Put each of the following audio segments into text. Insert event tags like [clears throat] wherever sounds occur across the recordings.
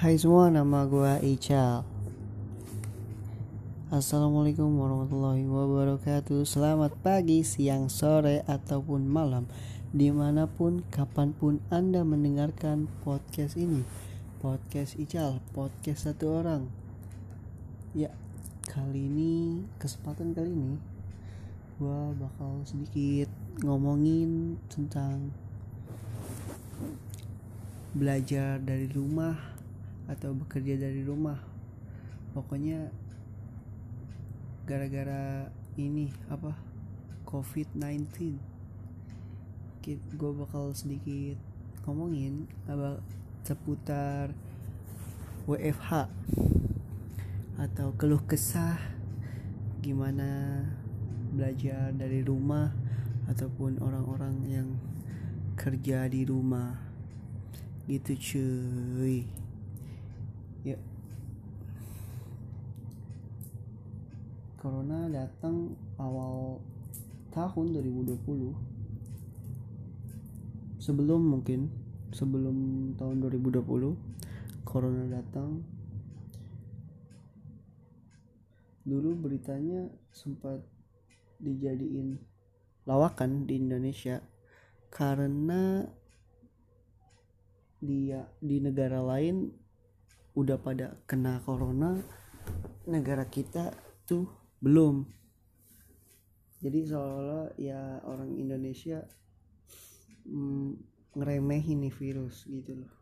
Hai semua, nama gue Ical. Assalamualaikum warahmatullahi wabarakatuh. Selamat pagi, siang, sore, ataupun malam, di mana pun, kapan pun Anda mendengarkan podcast ini. Podcast Ical, podcast satu orang. Ya, kali ini kesempatan kali ini gue bakal sedikit ngomongin tentang belajar dari rumah atau bekerja dari rumah. Pokoknya gara-gara ini apa covid-19 gue bakal sedikit ngomongin apa seputar WFH atau keluh kesah gimana belajar dari rumah ataupun orang-orang yang kerja di rumah. Gitu cuy ya corona datang awal tahun 2020 sebelum mungkin sebelum tahun 2020 corona datang. Dulu beritanya sempat dijadiin lawakan di Indonesia karena dia di negara lain udah pada kena corona negara kita tuh belum. Jadi seolah-olah ya orang Indonesia mm, ngeremehin nih virus gitu loh.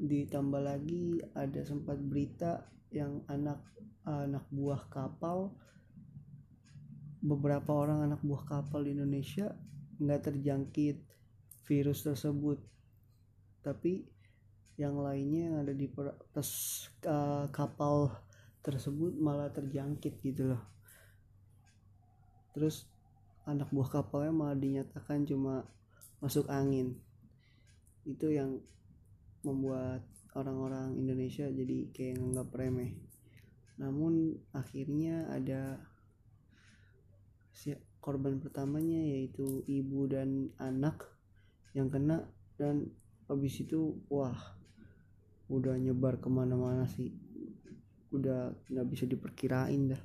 Ditambah lagi ada sempat berita yang anak anak buah kapal beberapa orang anak buah kapal di Indonesia nggak terjangkit virus tersebut. Tapi yang lainnya yang ada di pes, uh, kapal tersebut malah terjangkit gitu loh. Terus anak buah kapalnya malah dinyatakan cuma masuk angin. Itu yang membuat orang-orang Indonesia jadi kayak nganggap remeh. Namun akhirnya ada si korban pertamanya yaitu ibu dan anak yang kena dan habis itu wah udah nyebar ke mana-mana sih. Udah nggak bisa diperkirain dah.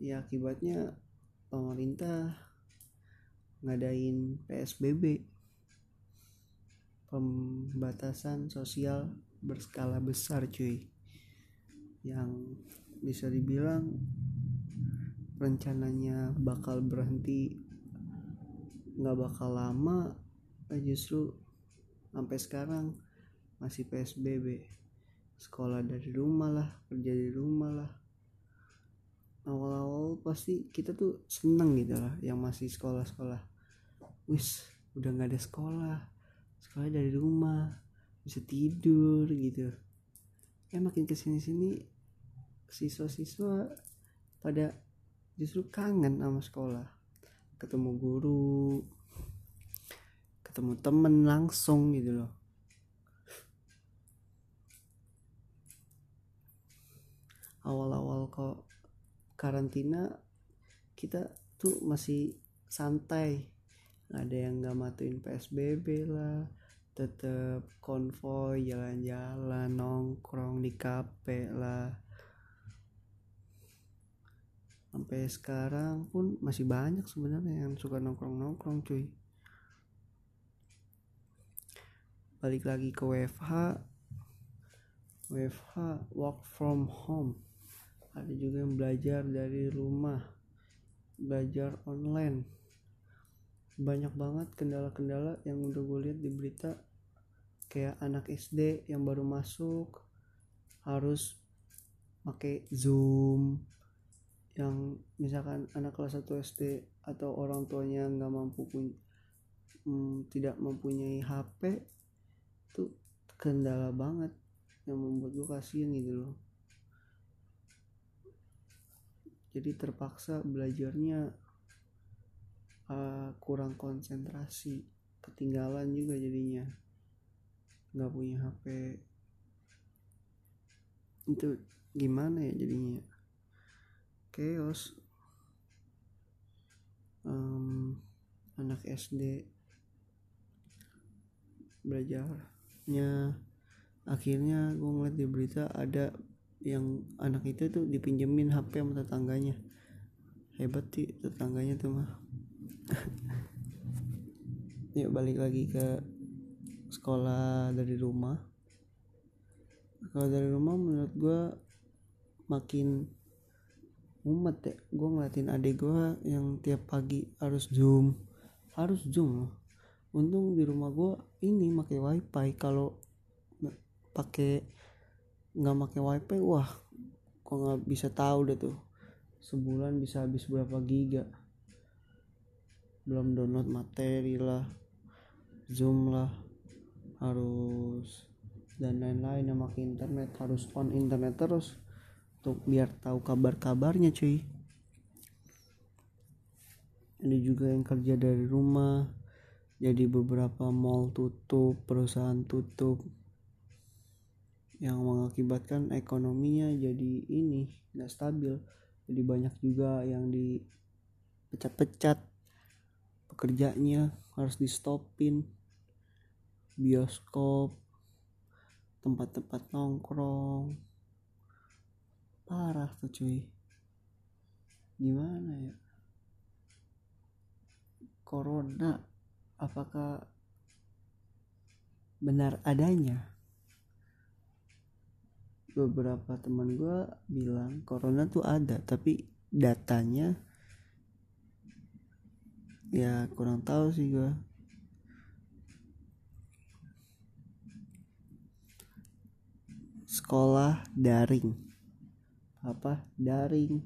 Ya akibatnya pemerintah ngadain PSBB pembatasan sosial berskala besar cuy. Yang bisa dibilang rencananya bakal berhenti. Nggak bakal lama justru sampai sekarang masih PSBB sekolah dari rumah lah kerja di rumah lah. Awal-awal pasti kita tuh seneng gitu lah yang masih sekolah-sekolah. Wis udah nggak ada sekolah. Sekolah dari rumah bisa tidur gitu. Ya makin ke sini-sini siswa-siswa pada justru kangen sama sekolah. Ketemu guru ketemu temen langsung gitu loh awal-awal kok karantina kita tuh masih santai. Ada yang nggak matuin psbb lah tetap konvoy jalan-jalan nongkrong di kafe lah. Sampai sekarang pun masih banyak sebenarnya yang suka nongkrong-nongkrong cuy. Balik lagi ke WFH WFH work from home ada juga yang belajar dari rumah belajar online. Banyak banget kendala-kendala yang udah gue lihat di berita. Kayak anak SD yang baru masuk harus pakai zoom. Yang misalkan anak kelas 1 SD atau orang tuanya nggak mampu pun hmm, tidak mempunyai HP itu kendala banget yang membuat gue kasihan gitu loh jadi terpaksa belajarnya uh, kurang konsentrasi ketinggalan juga jadinya. Nggak punya HP itu gimana ya jadinya? Chaos. Um, anak SD belajarnya. Akhirnya gue ngeliat di berita ada yang anak itu tuh dipinjemin HP sama tetangganya. Hebat sih tetangganya tuh mah. [laughs] Yuk balik lagi ke sekolah dari rumah. Kalau dari rumah menurut gue makin umat ya. Gue ngeliatin adik gue yang tiap pagi harus zoom. Harus zoom loh. Untung di rumah gue ini pakai wifi. Kalau pakai nggak pakai wifi wah kok nggak bisa tahu deh tuh. Sebulan bisa habis berapa giga. Belum download materi lah zoom lah harus dan lain-lain yang pakai internet harus on internet terus untuk biar tahu kabar-kabarnya cuy. Ada juga yang kerja dari rumah jadi beberapa mall tutup perusahaan tutup yang mengakibatkan ekonominya jadi ini nggak stabil. Jadi banyak juga yang dipecat-pecat pekerjanya harus di stopin bioskop tempat-tempat nongkrong. Parah tuh cuy. Gimana ya? Corona apakah benar adanya beberapa teman gue bilang corona tuh ada tapi datanya ya kurang tahu sih gue sekolah daring. Apa? Daring.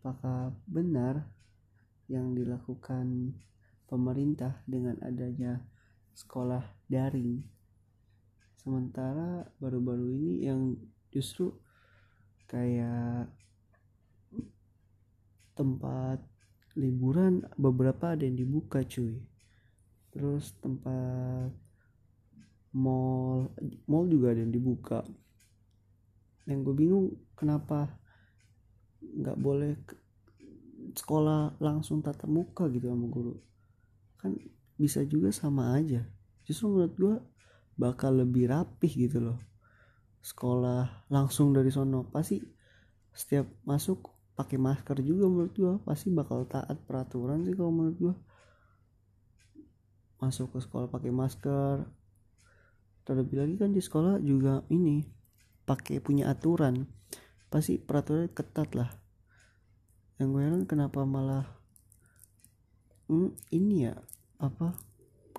Apakah benar yang dilakukan pemerintah dengan adanya sekolah daring sementara baru-baru ini yang justru kayak tempat liburan beberapa ada yang dibuka cuy. Terus tempat mall mall juga ada yang dibuka. Yang gue bingung kenapa nggak boleh sekolah langsung tatap muka gitu sama guru? Kan bisa juga sama aja. Justru menurut gue bakal lebih rapih gitu loh. Sekolah langsung dari sono. Pasti setiap masuk pakai masker juga menurut gue pasti bakal taat peraturan sih kalau menurut gue masuk ke sekolah pakai masker. Terlebih lagi kan di sekolah juga ini pakai punya aturan. Pasti peraturan ketat lah. Yang gue heran kenapa malah hmm, ini ya apa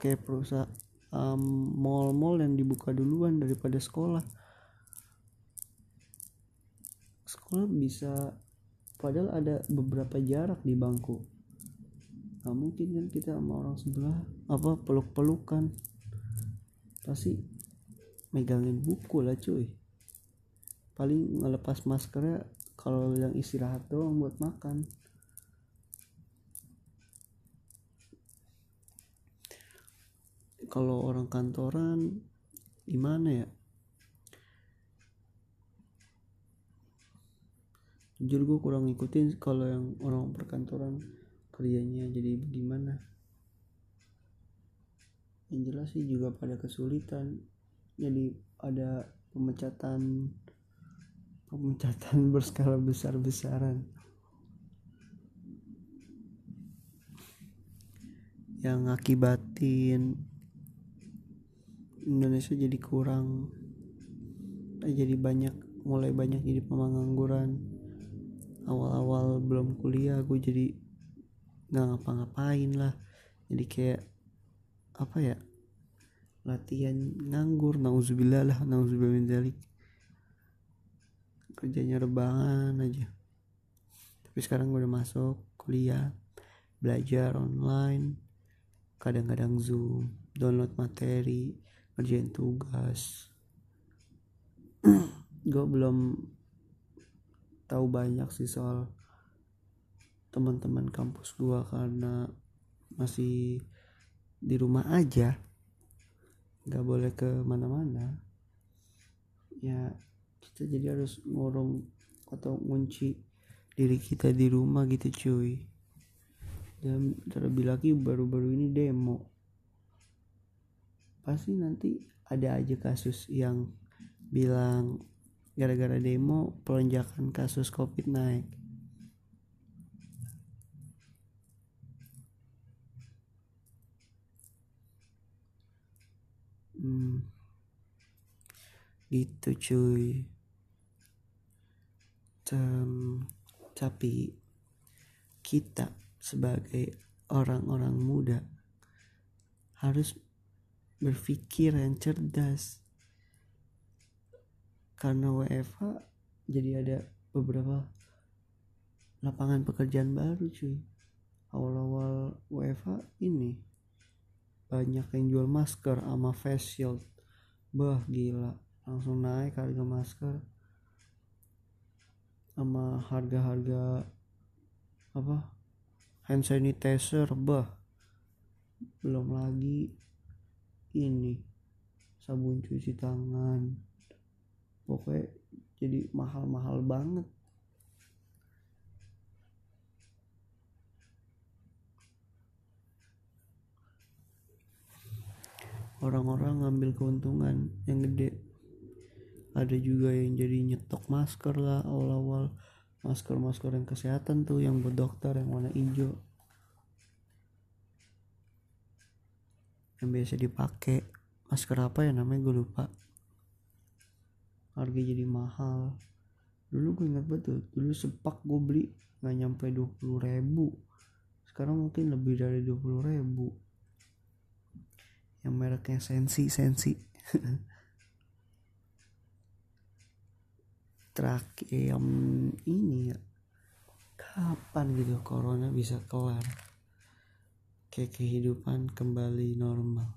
kayak perusahaan um, mall-mall yang dibuka duluan daripada sekolah. Sekolah bisa padahal ada beberapa jarak di bangku. Nggak mungkin kan kita sama orang sebelah apa peluk-pelukan. Pasti megangin buku lah cuy. Paling ngelepas maskernya kalau yang istirahat doang buat makan kalau orang kantoran gimana ya? Jujur gue kurang ngikutin kalau yang orang perkantoran kerjanya jadi gimana? Yang jelas sih juga pada kesulitan. Jadi ada pemecatan pemecatan [laughs] berskala besar-besaran. Yang ngakibatin Indonesia jadi kurang eh, jadi banyak mulai banyak jadi pengangguran awal-awal belum kuliah gue jadi nggak ngapa-ngapain lah. Jadi kayak apa ya latihan nganggur nauzubillah lah nauzubillah min dzalik. Kerjanya rebahan aja. Tapi sekarang gue udah masuk kuliah belajar online kadang-kadang zoom download materi kerjain tugas. [clears throat] Gue belum tahu banyak sih soal teman-teman kampus gue karena masih di rumah aja. Nggak boleh ke mana-mana. Ya kita jadi harus ngurung atau ngunci diri kita di rumah gitu cuy. Dan terlebih lagi baru-baru ini demo pasti nanti ada aja kasus yang bilang gara-gara demo pelonjakan kasus covid naik? Hmm, gitu cuy. Tem, tapi kita sebagai orang-orang muda harus berpikir yang cerdas. Karena WFH jadi ada beberapa lapangan pekerjaan baru cuy. Awal-awal WFH ini banyak yang jual masker sama face shield. Bah gila. Langsung naik harga masker sama harga-harga apa? Hand sanitizer bah. Belum lagi ini sabun cuci tangan. Pokoknya jadi mahal-mahal banget. Orang-orang ngambil keuntungan yang gede. Ada juga yang jadi nyetok masker lah awal-awal. Masker-masker yang kesehatan tuh yang buat dokter yang warna hijau yang biasa dipakai. Masker apa ya namanya? Gue lupa. Harga jadi mahal. Dulu gue ingat betul dulu sepak gue beli nggak nyampe 20 ribu. Sekarang mungkin lebih dari 20 ribu. Yang mereknya sensi sensi. [laughs] Terakhir yang ini ya. Kapan gitu corona bisa kelar kayak kehidupan kembali normal.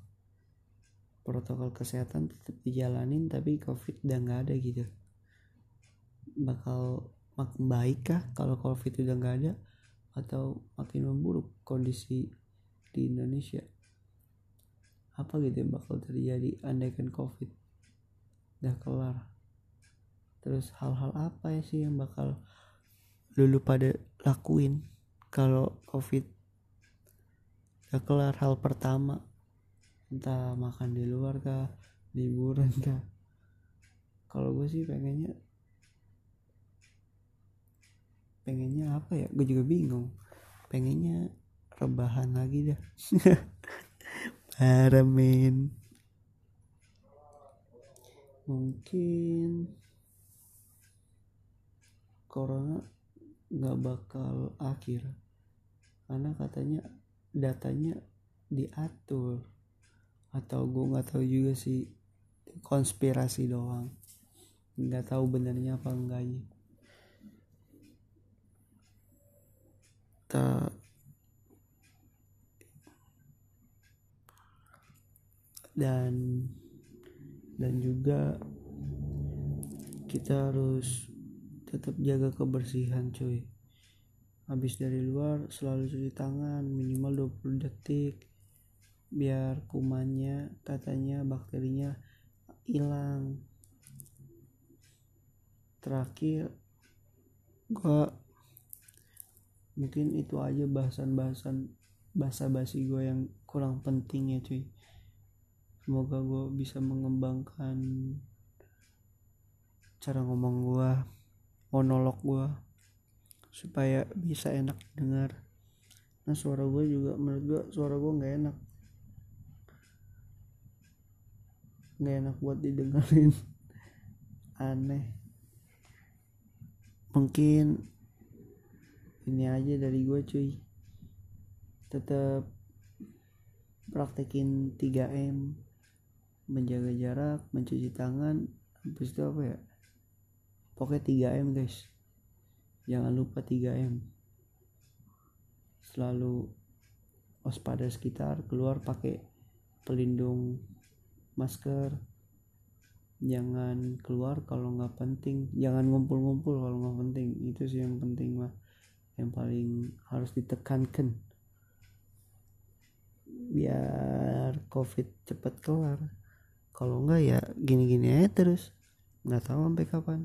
Protokol kesehatan tetap dijalanin tapi covid udah nggak ada gitu. Bakal makin baik kah kalau covid udah nggak ada? Atau makin memburuk kondisi di Indonesia? Apa gitu yang bakal terjadi? Andaikan covid udah kelar. Terus hal-hal apa ya sih yang bakal dulu pada lakuin kalau covid udah kelar hal pertama. Entah makan di luar kah liburan kah. Kalau gue sih pengennya pengennya apa ya? Gue juga bingung. Pengennya rebahan lagi dah. [laughs] Parah mungkin corona nggak bakal akhir. Karena katanya datanya diatur. Atau gue nggak tahu juga sih konspirasi doang. Nggak tahu benernya apa enggaknya Ta dan dan juga kita harus tetap jaga kebersihan cuy habis dari luar selalu cuci tangan minimal 20 detik biar kumannya katanya bakterinya hilang. Terakhir gua mungkin itu aja bahasan-bahasan bahasa basi gue yang kurang penting ya cuy. Semoga gue bisa mengembangkan cara ngomong gue monolog gue supaya bisa enak dengar. Nah suara gue juga menurut gue suara gue nggak enak. Nggak enak buat didengarin [laughs] aneh. Mungkin ini aja dari gue cuy. Tetap praktekin 3M menjaga jarak mencuci tangan habis itu apa ya? Pokoknya 3M guys jangan lupa 3M selalu waspada sekitar keluar pakai pelindung masker. Jangan keluar kalau nggak penting. Jangan ngumpul-ngumpul kalau nggak penting. Itu sih yang penting mah yang paling harus ditekankan. Biar covid cepat kelar. Kalau enggak ya gini-gini aja terus. Nggak tahu sampai kapan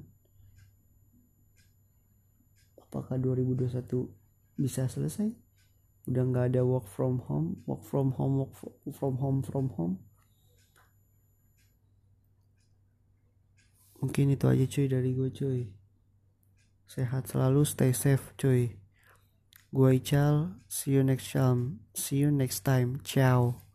apakah 2021 bisa selesai? Udah nggak ada work from home? Work from home work from home from home? Mungkin itu aja cuy dari gue cuy. Sehat selalu stay safe cuy. Gue Ical see you next time. See you next time. Ciao.